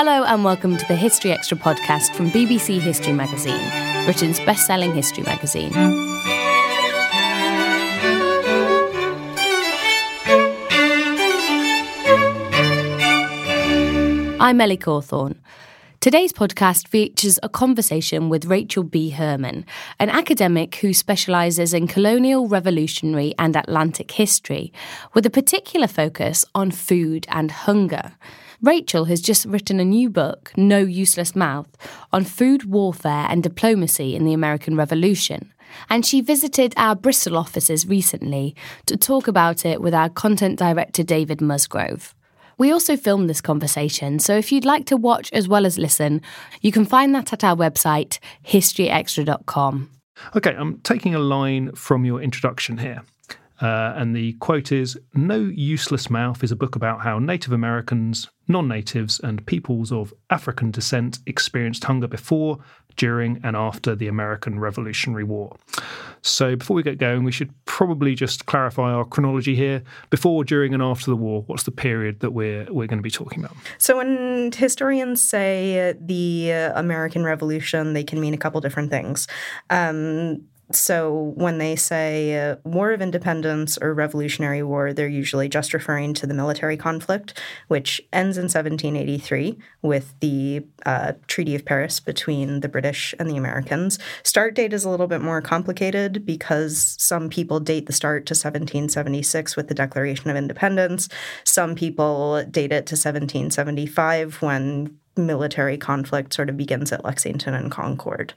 Hello, and welcome to the History Extra podcast from BBC History Magazine, Britain's best selling history magazine. I'm Ellie Cawthorne. Today's podcast features a conversation with Rachel B. Hermann, an academic who specialises in colonial, revolutionary, and Atlantic history, with a particular focus on food and hunger. Rachel has just written a new book, No Useless Mouth, on food warfare and diplomacy in the American Revolution. And she visited our Bristol offices recently to talk about it with our content director, David Musgrove. We also filmed this conversation, so if you'd like to watch as well as listen, you can find that at our website, historyextra.com. Okay, I'm taking a line from your introduction here. Uh, and the quote is No Useless Mouth is a book about how Native Americans, non natives, and peoples of African descent experienced hunger before, during, and after the American Revolutionary War. So, before we get going, we should probably just clarify our chronology here. Before, during, and after the war, what's the period that we're, we're going to be talking about? So, when historians say the American Revolution, they can mean a couple different things. Um, so when they say uh, War of Independence or Revolutionary War, they're usually just referring to the military conflict, which ends in 1783 with the uh, Treaty of Paris between the British and the Americans. Start date is a little bit more complicated because some people date the start to 1776 with the Declaration of Independence. Some people date it to 1775 when military conflict sort of begins at Lexington and Concord.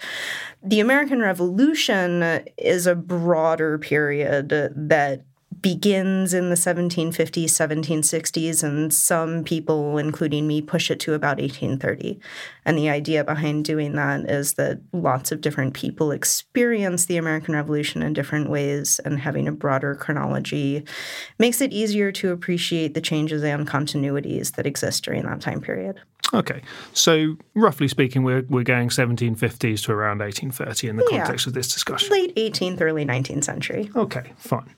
The American Revolution is a broader period that begins in the 1750s, 1760s, and some people, including me, push it to about 1830. And the idea behind doing that is that lots of different people experience the American Revolution in different ways, and having a broader chronology makes it easier to appreciate the changes and continuities that exist during that time period. Okay, so roughly speaking, we're we're going 1750s to around 1830 in the Yeah. context of this discussion. Late 18th, early 19th century. Okay, fine.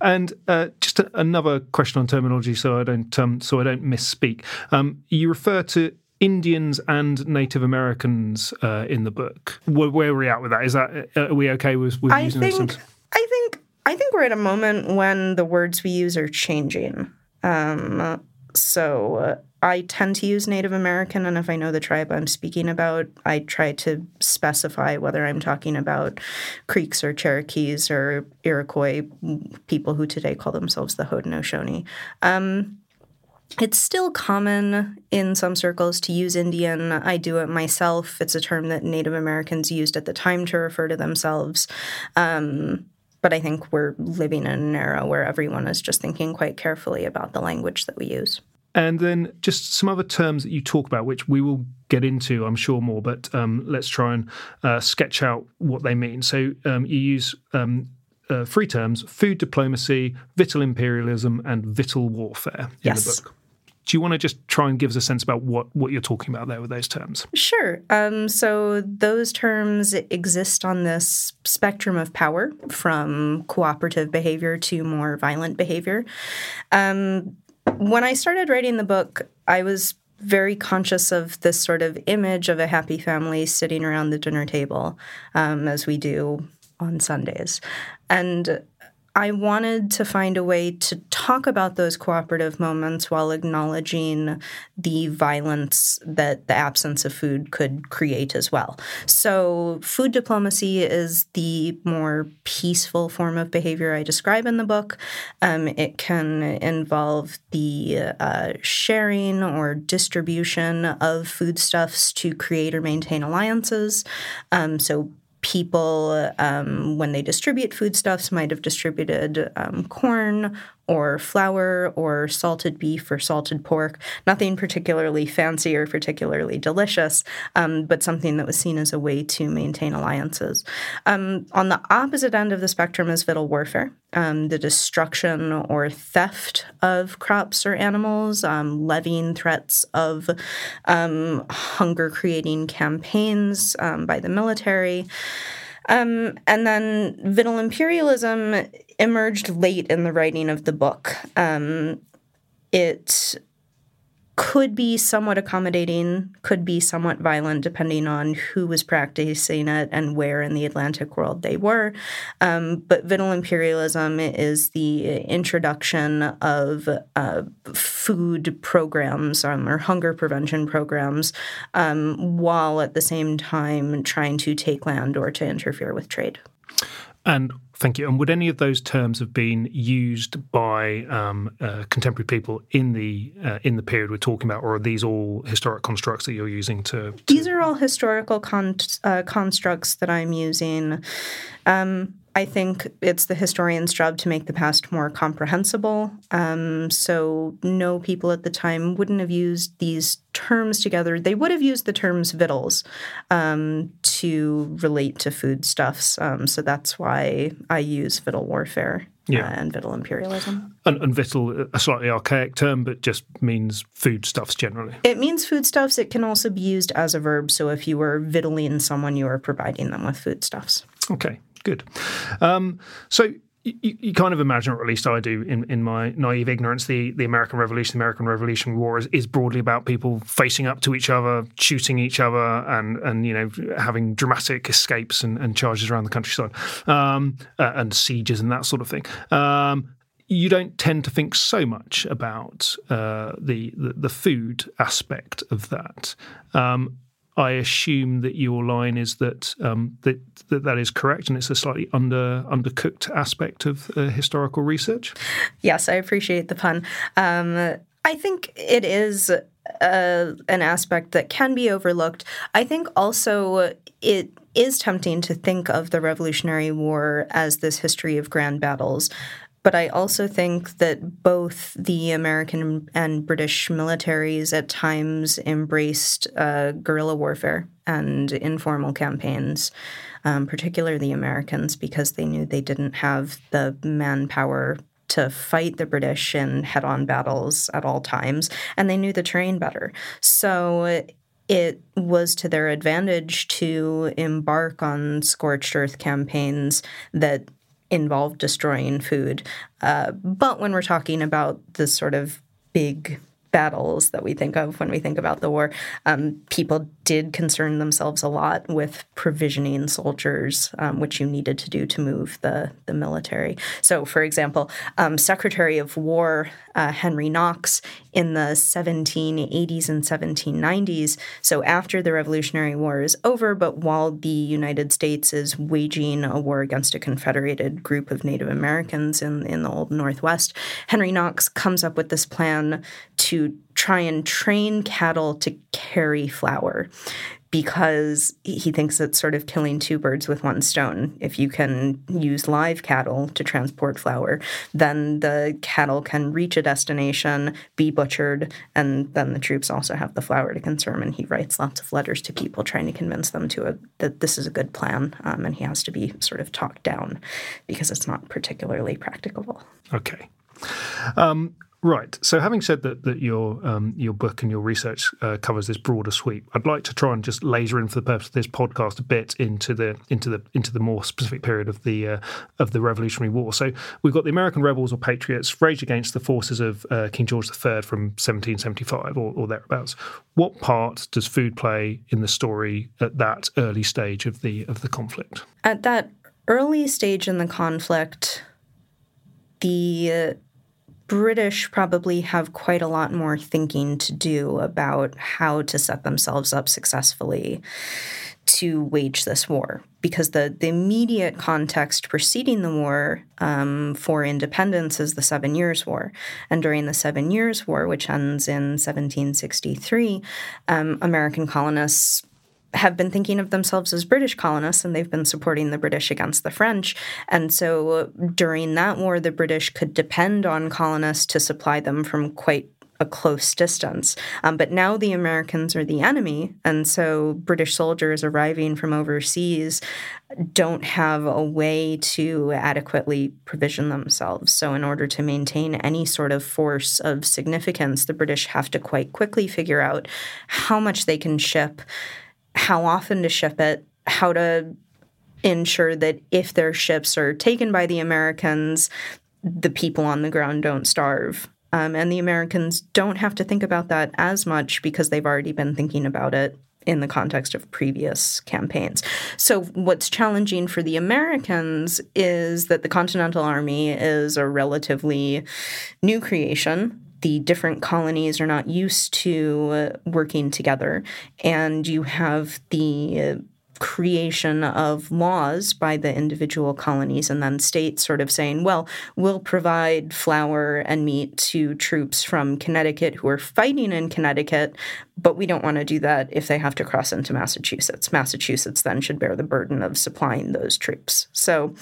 And uh, just a, another question on terminology, so I don't um, so I don't misspeak. Um, you refer to Indians and Native Americans uh, in the book. Where, where are we at with that? Is that uh, are we okay with, with I using think those terms? I think I think we're at a moment when the words we use are changing. Um, so uh, I tend to use Native American, and if I know the tribe I'm speaking about, I try to specify whether I'm talking about Creeks or Cherokees or Iroquois people who today call themselves the Haudenosaunee. Um, it's still common in some circles to use Indian. I do it myself. It's a term that Native Americans used at the time to refer to themselves. Um, but I think we're living in an era where everyone is just thinking quite carefully about the language that we use. And then just some other terms that you talk about, which we will get into, I'm sure, more, but um, let's try and uh, sketch out what they mean. So um, you use um, uh, three terms food diplomacy, vital imperialism, and vital warfare in Yes. the book. Do you want to just try and give us a sense about what, what you're talking about there with those terms? Sure. Um, so those terms exist on this spectrum of power from cooperative behavior to more violent behavior. Um, when I started writing the book, I was very conscious of this sort of image of a happy family sitting around the dinner table, um, as we do on Sundays. And I wanted to find a way to talk about those cooperative moments while acknowledging the violence that the absence of food could create as well. So, food diplomacy is the more peaceful form of behavior I describe in the book. Um, it can involve the uh, sharing or distribution of foodstuffs to create or maintain alliances. Um, so, people, um, when they distribute foodstuffs, might have distributed um, corn or flour or salted beef or salted pork. Nothing particularly fancy or particularly delicious, um, but something that was seen as a way to maintain alliances. Um, on the opposite end of the spectrum is victual warfare, um, the destruction or theft of crops or animals, um, levying threats of um, hunger creating campaigns um, by the military. And then victual imperialism emerged late in the writing of the book. Um, it could be somewhat accommodating, could be somewhat violent, depending on who was practicing it and where in the Atlantic world they were. Um, but victual imperialism is the introduction of uh, food programs um, or hunger prevention programs, um, while at the same time trying to take land or to interfere with trade. And thank you. And would any of those terms have been used by um, uh, contemporary people in the uh, in the period we're talking about, or are these all historic constructs that you're using to? to... These are all historical con- uh, constructs that I'm using. Um, I think it's the historian's job to make the past more comprehensible. Um, so, no people at the time wouldn't have used these terms together. They would have used the terms victuals um, to relate to foodstuffs. Um, so, that's why I use victual warfare. Yeah. Uh, and victual imperialism. And, and victual, a slightly archaic term, but just means foodstuffs generally. It means foodstuffs. It can also be used as a verb. So if you were victualling someone, you were providing them with foodstuffs. Okay, Good. Um, so you, you, kind of imagine, or at least I do, in, in my naive ignorance, the, the American Revolution, the American Revolution War is, is broadly about people facing up to each other, shooting each other, and and you know having dramatic escapes and, and charges around the countryside, um, uh, and sieges and that sort of thing. Um, you don't tend to think so much about uh, the, the, the food aspect of that. Um, I assume that your line is that um, that, that that is correct, and it's a slightly under undercooked aspect of uh, historical research. Yes, I appreciate the pun. Um, I think it is uh, an aspect that can be overlooked. I think also it is tempting to think of the Revolutionary War as this history of grand battles. But I also think that both the American and British militaries at times embraced uh, guerrilla warfare and informal campaigns, um, particularly the Americans, because they knew they didn't have the manpower to fight the British in head on battles at all times, and they knew the terrain better. So it was to their advantage to embark on scorched earth campaigns that involve destroying food. Uh, but when we're talking about the sort of big battles that we think of when we think about the war, um, people did concern themselves a lot with provisioning soldiers, um, which you needed to do to move the, the military. So, for example, um, Secretary of War uh, Henry Knox in the 1780s and 1790s, so after the Revolutionary War is over, but while the United States is waging a war against a confederated group of Native Americans in, in the Old Northwest, Henry Knox comes up with this plan to try and train cattle to carry flour because he thinks it's sort of killing two birds with one stone. If you can use live cattle to transport flour, then the cattle can reach a destination, be butchered, and then the troops also have the flour to consume. And he writes lots of letters to people trying to convince them to a, that this is a good plan, um, and he has to be sort of talked down because it's not particularly practicable. Okay. Um, Right. So, having said that, that your um, your book and your research uh, covers this broader sweep, I'd like to try and just laser in for the purpose of this podcast a bit into the into the into the more specific period of the uh, of the Revolutionary War. So, we've got the American rebels or patriots raged against the forces of uh, King George III from 1775 or, or thereabouts. What part does food play in the story at that early stage of the of the conflict? At that early stage in the conflict, the British probably have quite a lot more thinking to do about how to set themselves up successfully to wage this war because the, the immediate context preceding the war um, for independence is the Seven Years' War. And during the Seven Years' War, which ends in 1763, um, American colonists have been thinking of themselves as British colonists and they've been supporting the British against the French. And so during that war, the British could depend on colonists to supply them from quite a close distance. Um, but now the Americans are the enemy. And so British soldiers arriving from overseas don't have a way to adequately provision themselves. So, in order to maintain any sort of force of significance, the British have to quite quickly figure out how much they can ship how often to ship it, how to ensure that if their ships are taken by the Americans, the people on the ground don't starve. Um, and the Americans don't have to think about that as much because they've already been thinking about it in the context of previous campaigns. So, what's challenging for the Americans is that the Continental Army is a relatively new creation the different colonies are not used to uh, working together, and you have the uh, creation of laws by the individual colonies and then states sort of saying, well, we'll provide flour and meat to troops from Connecticut who are fighting in Connecticut, but we don't want to do that if they have to cross into Massachusetts. Massachusetts then should bear the burden of supplying those troops. So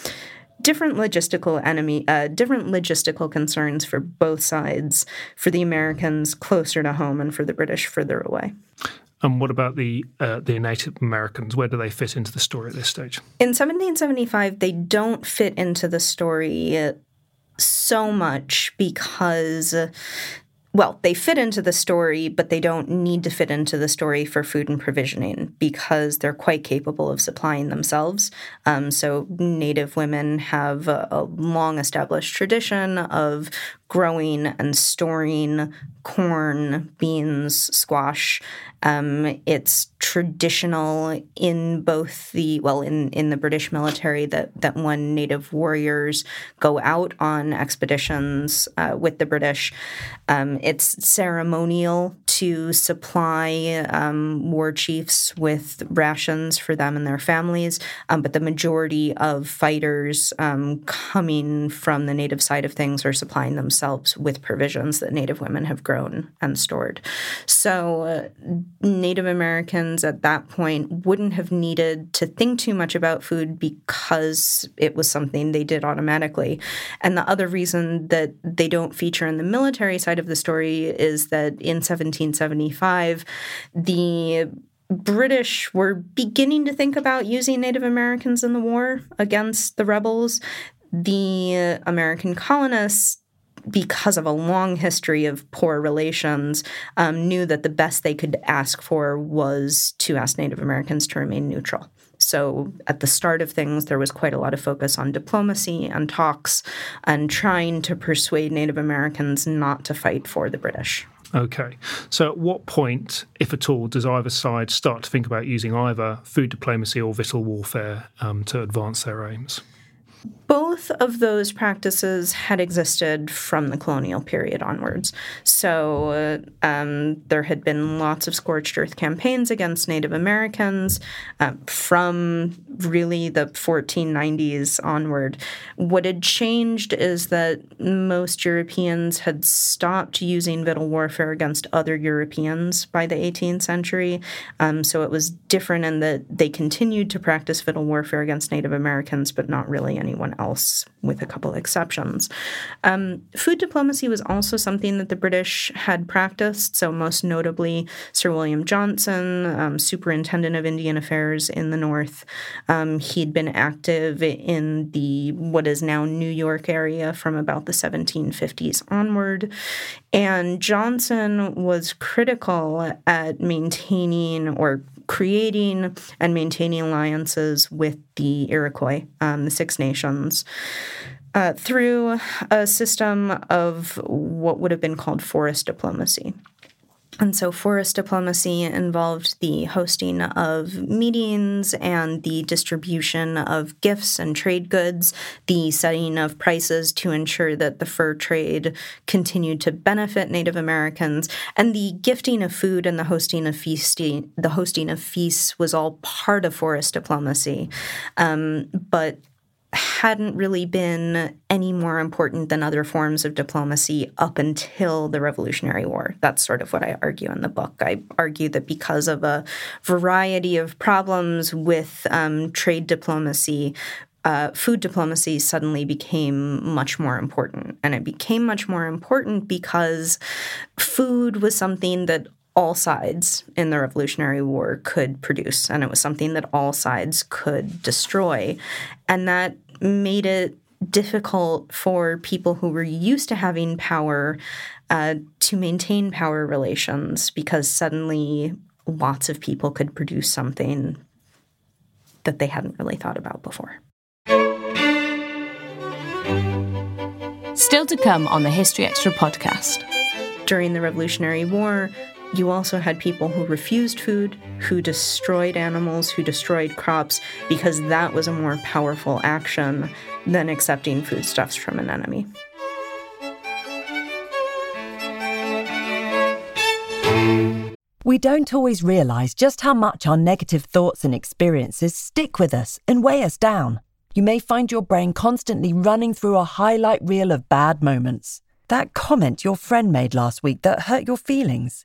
different logistical enemy, uh, different logistical concerns for both sides. For the Americans closer to home, and for the British further away. And what about the uh, the Native Americans? Where do they fit into the story at this stage? In 1775, they don't fit into the story so much because well, they fit into the story, but they don't need to fit into the story for food and provisioning because they're quite capable of supplying themselves. Um, so, Native women have a, a long established tradition of growing and storing corn, beans, squash. Um, it's traditional in both the well in, in the British military that that when native warriors go out on expeditions uh, with the British, um, it's ceremonial to supply um, war chiefs with rations for them and their families. Um, but the majority of fighters um, coming from the native side of things are supplying themselves with provisions that Native women have grown and stored. So, uh, Native Americans at that point wouldn't have needed to think too much about food because it was something they did automatically. And the other reason that they don't feature in the military side of the story is that in 1775, the British were beginning to think about using Native Americans in the war against the rebels. The American colonists because of a long history of poor relations, um, knew that the best they could ask for was to ask Native Americans to remain neutral. So at the start of things, there was quite a lot of focus on diplomacy and talks and trying to persuade Native Americans not to fight for the British. Okay. So, at what point, if at all, does either side start to think about using either food diplomacy or victual warfare um, to advance their aims? Both of those practices had existed from the colonial period onwards. So um, there had been lots of scorched earth campaigns against Native Americans uh, from really the 1490s onward. What had changed is that most Europeans had stopped using victual warfare against other Europeans by the 18th century. Um, so it was different in that they continued to practice victual warfare against Native Americans, but not really anyone else, with a couple exceptions. Um, food diplomacy was also something that the British had practiced. So, most notably, Sir William Johnson, um, Superintendent of Indian Affairs in the North, um, he'd been active in the what is now New York area from about the 1750s onward. And Johnson was critical at maintaining or creating and maintaining alliances with the Iroquois, um, the Six Nations. Uh, through a system of what would have been called forest diplomacy. And so, forest diplomacy involved the hosting of meetings and the distribution of gifts and trade goods, the setting of prices to ensure that the fur trade continued to benefit Native Americans, and the gifting of food and the hosting of feasting. The hosting of feasts was all part of forest diplomacy, um, but hadn't really been any more important than other forms of diplomacy up until the Revolutionary War. That's sort of what I argue in the book. I argue that because of a variety of problems with um, trade diplomacy, uh, food diplomacy suddenly became much more important. And it became much more important because food was something that all sides in the Revolutionary War could produce, and it was something that all sides could destroy. And that made it difficult for people who were used to having power uh, to maintain power relations because suddenly lots of people could produce something that they hadn't really thought about before. Still to come on the History Extra podcast. During the Revolutionary War, you also had people who refused food, who destroyed animals, who destroyed crops, because that was a more powerful action than accepting foodstuffs from an enemy. We don't always realise just how much our negative thoughts and experiences stick with us and weigh us down. You may find your brain constantly running through a highlight reel of bad moments. That comment your friend made last week that hurt your feelings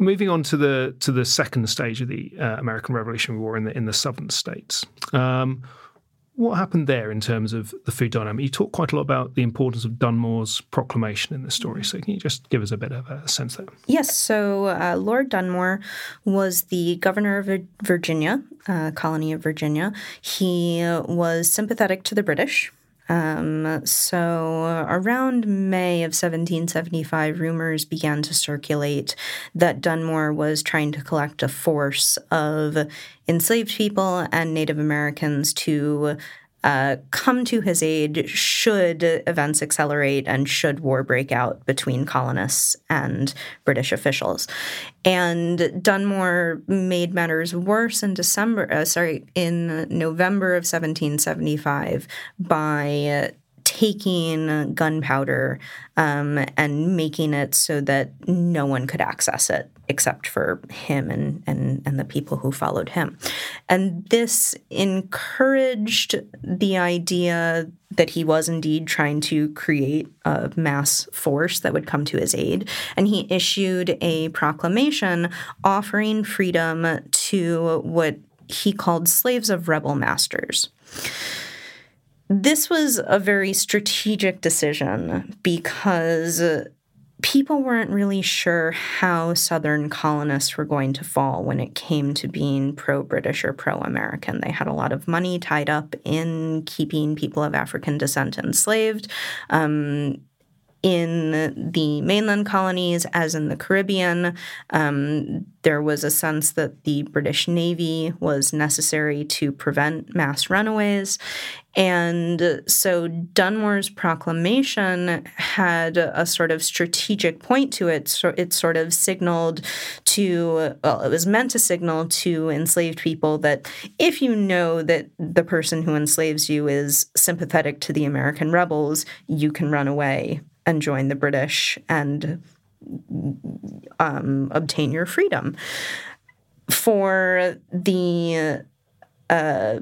Moving on to the to the second stage of the uh, American Revolutionary War in the in the southern states. Um, what happened there in terms of the food dynamic? You talk quite a lot about the importance of Dunmore's proclamation in the story. So, can you just give us a bit of a sense there? Yes. So, uh, Lord Dunmore was the governor of Virginia, uh, colony of Virginia. He was sympathetic to the British. Um, so, around May of 1775, rumors began to circulate that Dunmore was trying to collect a force of enslaved people and Native Americans to uh, come to his aid should events accelerate and should war break out between colonists and British officials. And Dunmore made matters worse in December, uh, sorry, in November of 1775 by taking gunpowder um, and making it so that no one could access it except for him and, and, and the people who followed him. And this encouraged the idea that he was indeed trying to create a mass force that would come to his aid. And he issued a proclamation offering freedom to what he called slaves of rebel masters. This was a very strategic decision because people weren't really sure how Southern colonists were going to fall when it came to being pro British or pro American. They had a lot of money tied up in keeping people of African descent enslaved. Um, in the mainland colonies as in the Caribbean. Um, there was a sense that the British Navy was necessary to prevent mass runaways. And so Dunmore's proclamation had a sort of strategic point to it. So it sort of signaled to, well, it was meant to signal to enslaved people that if you know that the person who enslaves you is sympathetic to the American rebels, you can run away and join the British and um, obtain your freedom. For the uh,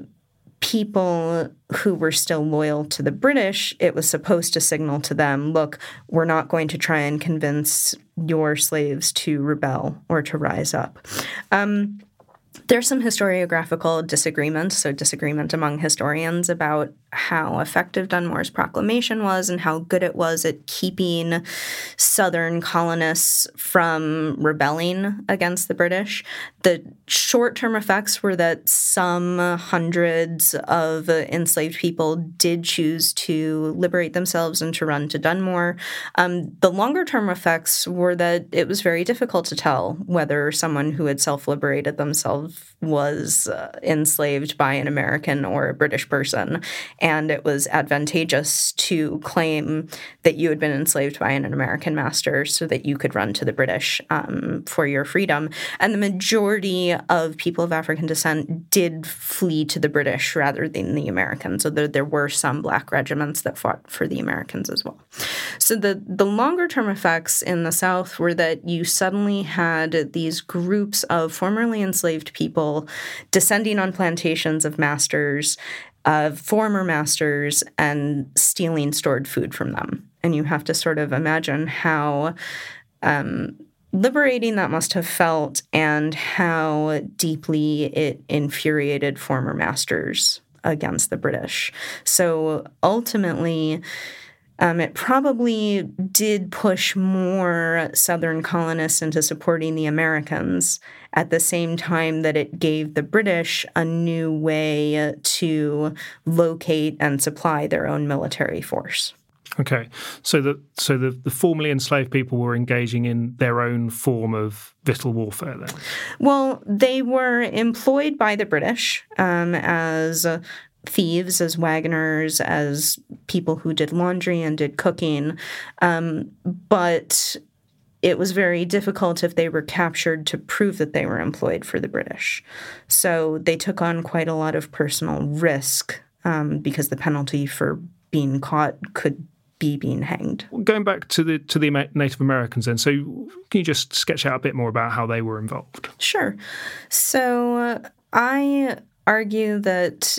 people who were still loyal to the British, it was supposed to signal to them look, we're not going to try and convince your slaves to rebel or to rise up. Um, there's some historiographical disagreement, so disagreement among historians about how effective Dunmore's proclamation was and how good it was at keeping Southern colonists from rebelling against the British. The short term effects were that some hundreds of enslaved people did choose to liberate themselves and to run to Dunmore. Um, the longer term effects were that it was very difficult to tell whether someone who had self liberated themselves was uh, enslaved by an American or a British person and it was advantageous to claim that you had been enslaved by an American master so that you could run to the British um, for your freedom. And the majority of people of African descent did flee to the British rather than the Americans. although there, there were some black regiments that fought for the Americans as well. So the, the longer term effects in the South were that you suddenly had these groups of formerly enslaved people descending on plantations of masters of former masters and stealing stored food from them. And you have to sort of imagine how um, liberating that must have felt and how deeply it infuriated former masters against the British. So ultimately, um, it probably did push more Southern colonists into supporting the Americans at the same time that it gave the British a new way to locate and supply their own military force. Okay, so the so the, the formerly enslaved people were engaging in their own form of victual warfare then. Well, they were employed by the British um, as thieves, as wagoners, as people who did laundry and did cooking. Um, but it was very difficult if they were captured to prove that they were employed for the British. So they took on quite a lot of personal risk um, because the penalty for being caught could be being hanged. Going back to the to the Native Americans, then, so can you just sketch out a bit more about how they were involved? Sure. So uh, I argue that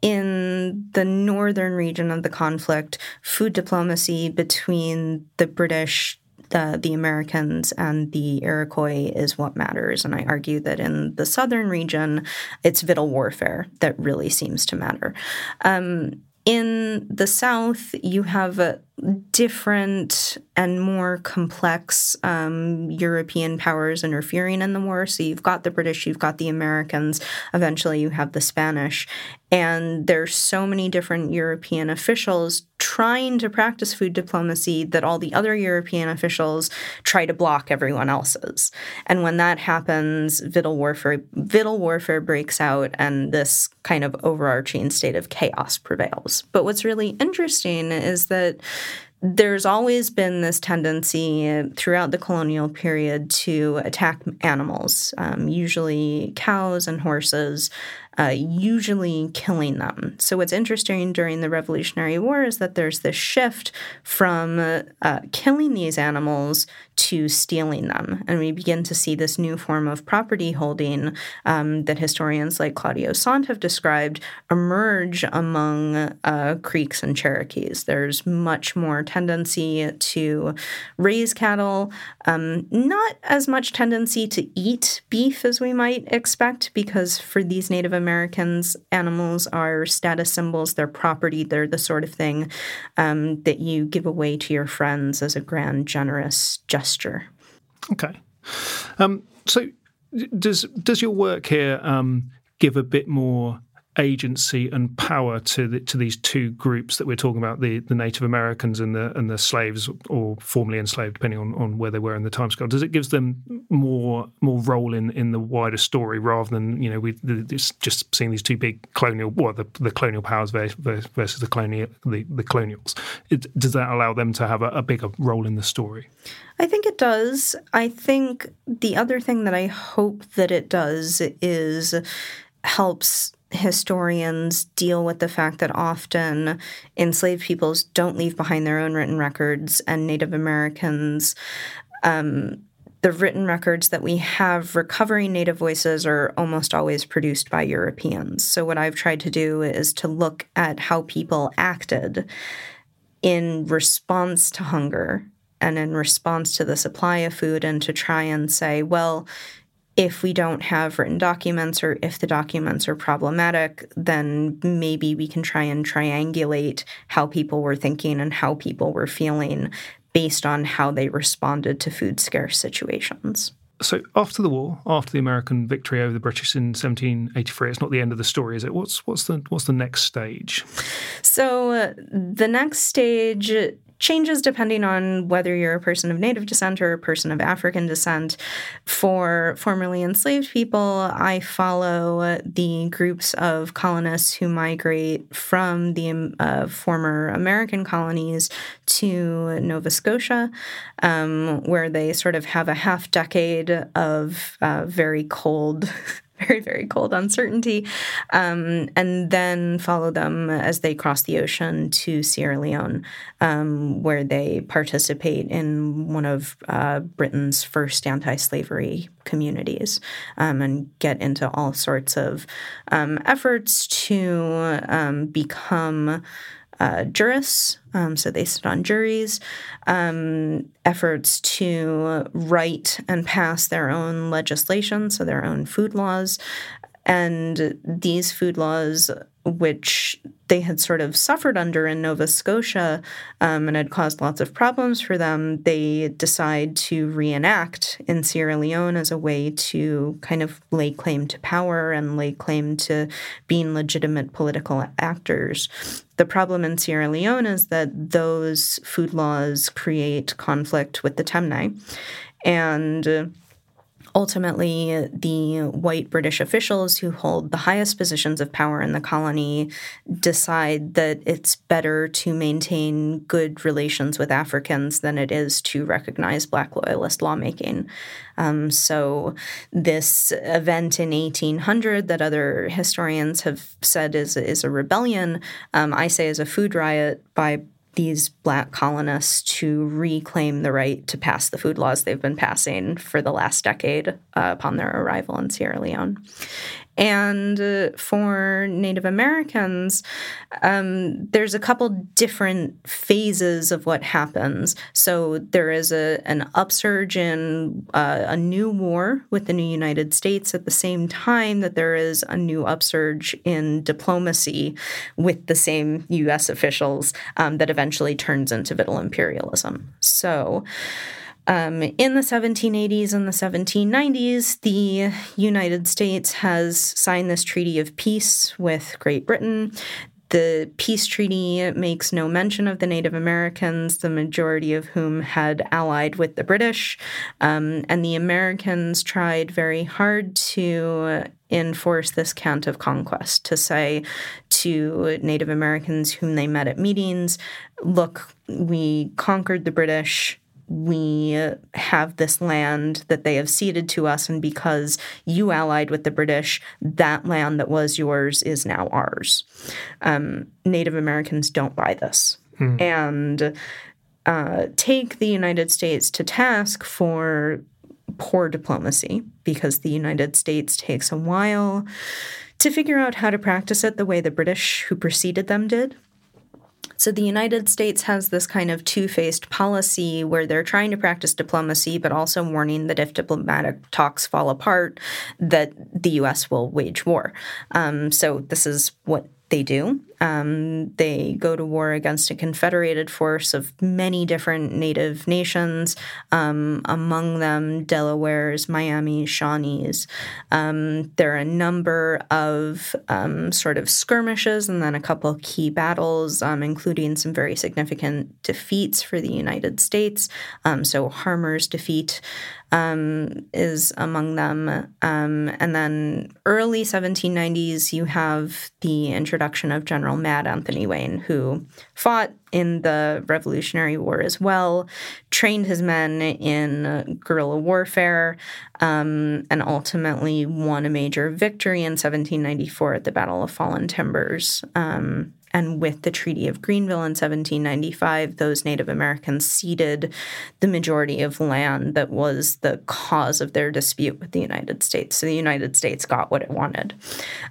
in the northern region of the conflict, food diplomacy between the British the the Americans and the Iroquois is what matters. And I argue that in the southern region, it's victual warfare that really seems to matter. Um, in the South, you have different and more complex um, European powers interfering in the war. So you've got the British, you've got the Americans, eventually you have the Spanish. And there's so many different European officials trying to practice food diplomacy that all the other European officials try to block everyone else's. And when that happens, victual warfare, victual warfare breaks out, and this kind of overarching state of chaos prevails. But what's really interesting is that there's always been this tendency throughout the colonial period to attack animals, um, usually cows and horses, uh, usually killing them. So, what's interesting during the Revolutionary War is that there's this shift from uh, killing these animals to stealing them. And we begin to see this new form of property holding um, that historians like Claudio Saunt have described emerge among uh, Creeks and Cherokees. There's much more tendency to raise cattle, um, not as much tendency to eat beef as we might expect, because for these Native Americans, animals are status symbols, they're property, they're the sort of thing um, that you give away to your friends as a grand, generous gesture. Okay. Um, so, does does your work here um, give a bit more agency and power to the, to these two groups that we're talking about the, the Native Americans and the and the slaves or formerly enslaved, depending on, on where they were in the time scale Does it gives them more more role in, in the wider story rather than you know we just seeing these two big colonial well the, the colonial powers versus the colonial the, the colonials? It, does that allow them to have a, a bigger role in the story? I think it does. I think the other thing that I hope that it does is helps historians deal with the fact that often enslaved peoples don't leave behind their own written records, and Native Americans. Um, the written records that we have recovering Native voices are almost always produced by Europeans. So, what I've tried to do is to look at how people acted in response to hunger and in response to the supply of food, and to try and say, well, if we don't have written documents or if the documents are problematic, then maybe we can try and triangulate how people were thinking and how people were feeling based on how they responded to food scarce situations. So after the war, after the American victory over the British in 1783, it's not the end of the story, is it? What's what's the what's the next stage? So uh, the next stage changes depending on whether you're a person of native descent or a person of African descent. For formerly enslaved people, I follow the groups of colonists who migrate from the uh, former American colonies to Nova Scotia, um, where they sort of have a half decade of uh, very cold very, very cold uncertainty, um, and then follow them as they cross the ocean to Sierra Leone, um, where they participate in one of uh, Britain's first anti slavery communities um, and get into all sorts of um, efforts to um, become uh, jurists, um, so they sit on juries, um, efforts to write and pass their own legislation, so their own food laws. And these food laws which they had sort of suffered under in Nova Scotia um, and had caused lots of problems for them, they decide to reenact in Sierra Leone as a way to kind of lay claim to power and lay claim to being legitimate political actors. The problem in Sierra Leone is that those food laws create conflict with the Temne. And ultimately, the white British officials who hold the highest positions of power in the colony decide that it's better to maintain good relations with Africans than it is to recognize Black loyalist lawmaking. Um, so, this event in 1800 that other historians have said is, is a rebellion, um, I say is a food riot by these black colonists to reclaim the right to pass the food laws they've been passing for the last decade uh, upon their arrival in Sierra Leone. And uh, for Native Americans, um, there's a couple different phases of what happens. So there is a, an upsurge in uh, a new war within the new United States at the same time that there is a new upsurge in diplomacy with the same U.S. officials um, that eventually turns into victual imperialism. So um, in the 1780s and the 1790s, the United States has signed this treaty of peace with Great Britain. The peace treaty makes no mention of the Native Americans, the majority of whom had allied with the British. Um, and the Americans tried very hard to enforce this cant of conquest, to say to Native Americans whom they met at meetings, look, we conquered the British we have this land that they have ceded to us, and because you allied with the British, that land that was yours is now ours. Um, Native Americans don't buy this. Hmm. And uh, take the United States to task for poor diplomacy because the United States takes a while to figure out how to practice it the way the British who preceded them did. So the United States has this kind of two faced policy where they're trying to practice diplomacy, but also warning that if diplomatic talks fall apart, that the U.S. will wage war. Um, so this is what they do. Um, they go to war against a confederated force of many different native nations, um, among them Delawares, Miami, Shawnees. Um, there are a number of um, sort of skirmishes and then a couple key battles, um, including some very significant defeats for the United States. Um, so Harmar's defeat um, is among them. Um, and then early 1790s, you have the introduction of General Mad Anthony Wayne, who fought in the Revolutionary War as well, trained his men in guerrilla warfare, um, and ultimately won a major victory in 1794 at the Battle of Fallen Timbers. Um, and with the Treaty of Greenville in 1795, those Native Americans ceded the majority of land that was the cause of their dispute with the United States. So the United States got what it wanted.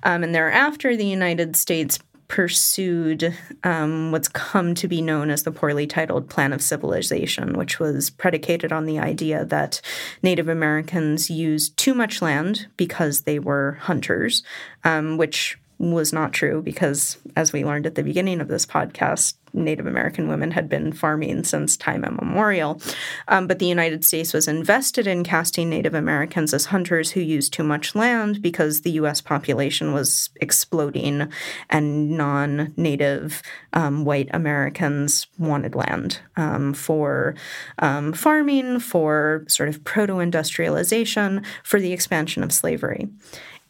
Um, and thereafter, the United States pursued um, what's come to be known as the poorly titled Plan of Civilization, which was predicated on the idea that Native Americans used too much land because they were hunters, um, which was not true because, as we learned at the beginning of this podcast, Native American women had been farming since time immemorial. Um, but the United States was invested in casting Native Americans as hunters who used too much land because the U.S. population was exploding and non Native um, white Americans wanted land um, for um, farming, for sort of proto industrialization, for the expansion of slavery.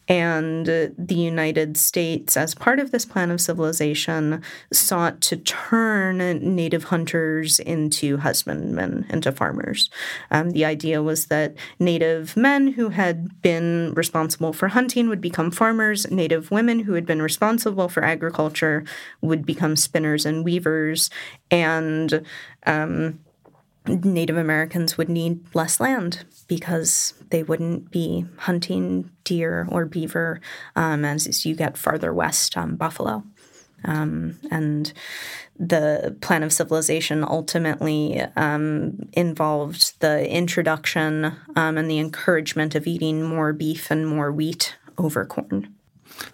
And the United States, as part of this plan of civilization, sought to turn native hunters into husbandmen, into farmers. Um, the idea was that native men who had been responsible for hunting would become farmers, native women who had been responsible for agriculture would become spinners and weavers, and um, Native Americans would need less land because they wouldn't be hunting deer or beaver um, as you get farther west on buffalo. Um, and the plan of civilization ultimately um, involved the introduction um, and the encouragement of eating more beef and more wheat over corn.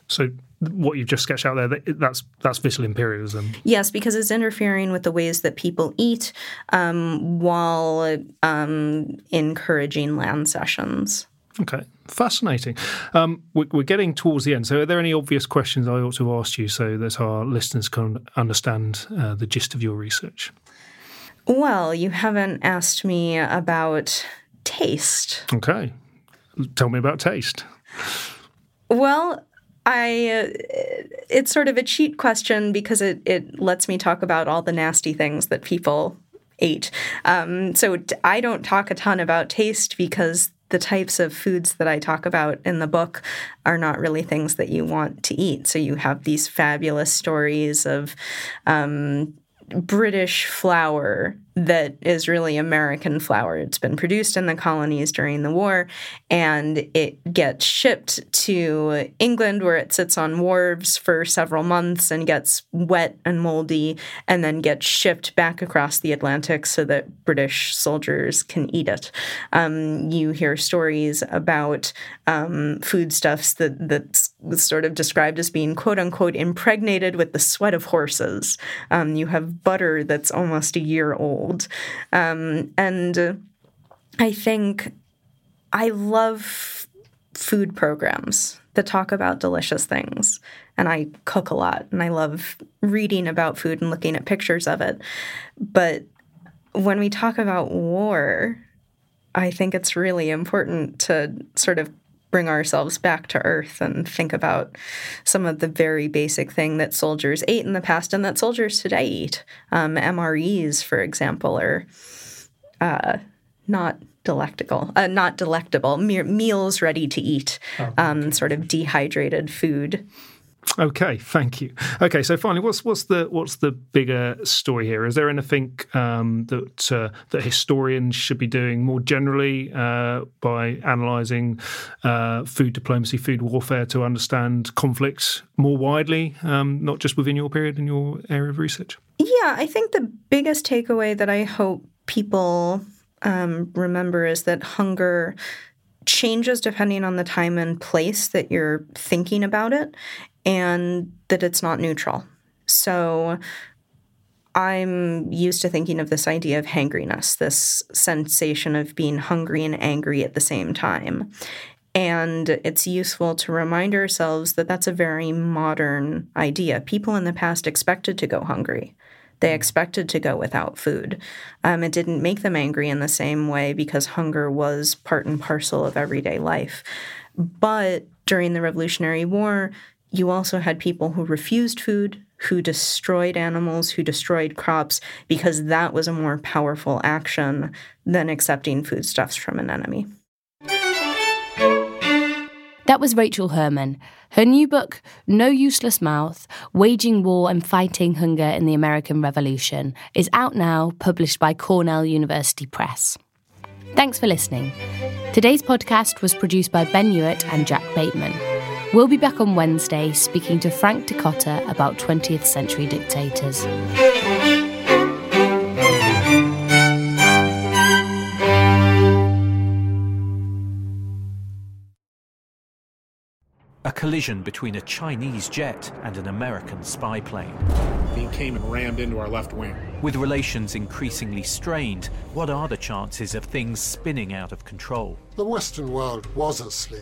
So what you've just sketched out there, that's that's victual imperialism. Yes, because it's interfering with the ways that people eat um, while um, encouraging land cessions Okay, fascinating. Um, we're getting towards the end. So, are there any obvious questions I ought to have asked you so that our listeners can understand uh, the gist of your research? Well, you haven't asked me about taste. Okay, tell me about taste. Well, I uh, it's sort of a cheat question because it it lets me talk about all the nasty things that people ate. Um, so I don't talk a ton about taste because the types of foods that I talk about in the book are not really things that you want to eat. So you have these fabulous stories of um, British flour that is really American flour. It's been produced in the colonies during the war and it gets shipped to England where it sits on wharves for several months and gets wet and moldy and then gets shipped back across the Atlantic so that British soldiers can eat it. Um, you hear stories about um, foodstuffs that that's sort of described as being quote unquote impregnated with the sweat of horses. Um, you have butter that's almost a year old. Um, and I think I love food programs that talk about delicious things. And I cook a lot and I love reading about food and looking at pictures of it. But when we talk about war, I think it's really important to sort of bring ourselves back to earth and think about some of the very basic thing that soldiers ate in the past and that soldiers today eat. Um, MREs, for example, are uh, not delectable, uh, not delectable, meals ready to eat, oh, um, sort of dehydrated food. Okay, thank you. Okay, so finally, what's what's the what's the bigger story here? Is there anything um, that uh, that historians should be doing more generally uh, by analysing uh, food diplomacy, food warfare to understand conflicts more widely, um, not just within your period and your area of research? Yeah, I think the biggest takeaway that I hope people um, remember is that hunger changes depending on the time and place that you're thinking about it and that it's not neutral. So I'm used to thinking of this idea of hangriness, this sensation of being hungry and angry at the same time. And it's useful to remind ourselves that that's a very modern idea. People in the past expected to go hungry. They expected to go without food. Um, it didn't make them angry in the same way because hunger was part and parcel of everyday life. But during the Revolutionary War, you also had people who refused food, who destroyed animals, who destroyed crops, because that was a more powerful action than accepting foodstuffs from an enemy. That was Rachel Hermann. Her new book, No Useless Mouth Waging War and Fighting Hunger in the American Revolution, is out now, published by Cornell University Press. Thanks for listening. Today's podcast was produced by Ben Hewitt and Jack Bateman. We'll be back on Wednesday speaking to Frank Dikötter about 20th century dictators. A collision between a Chinese jet and an American spy plane. He came and rammed into our left wing. With relations increasingly strained, what are the chances of things spinning out of control? The Western world was asleep.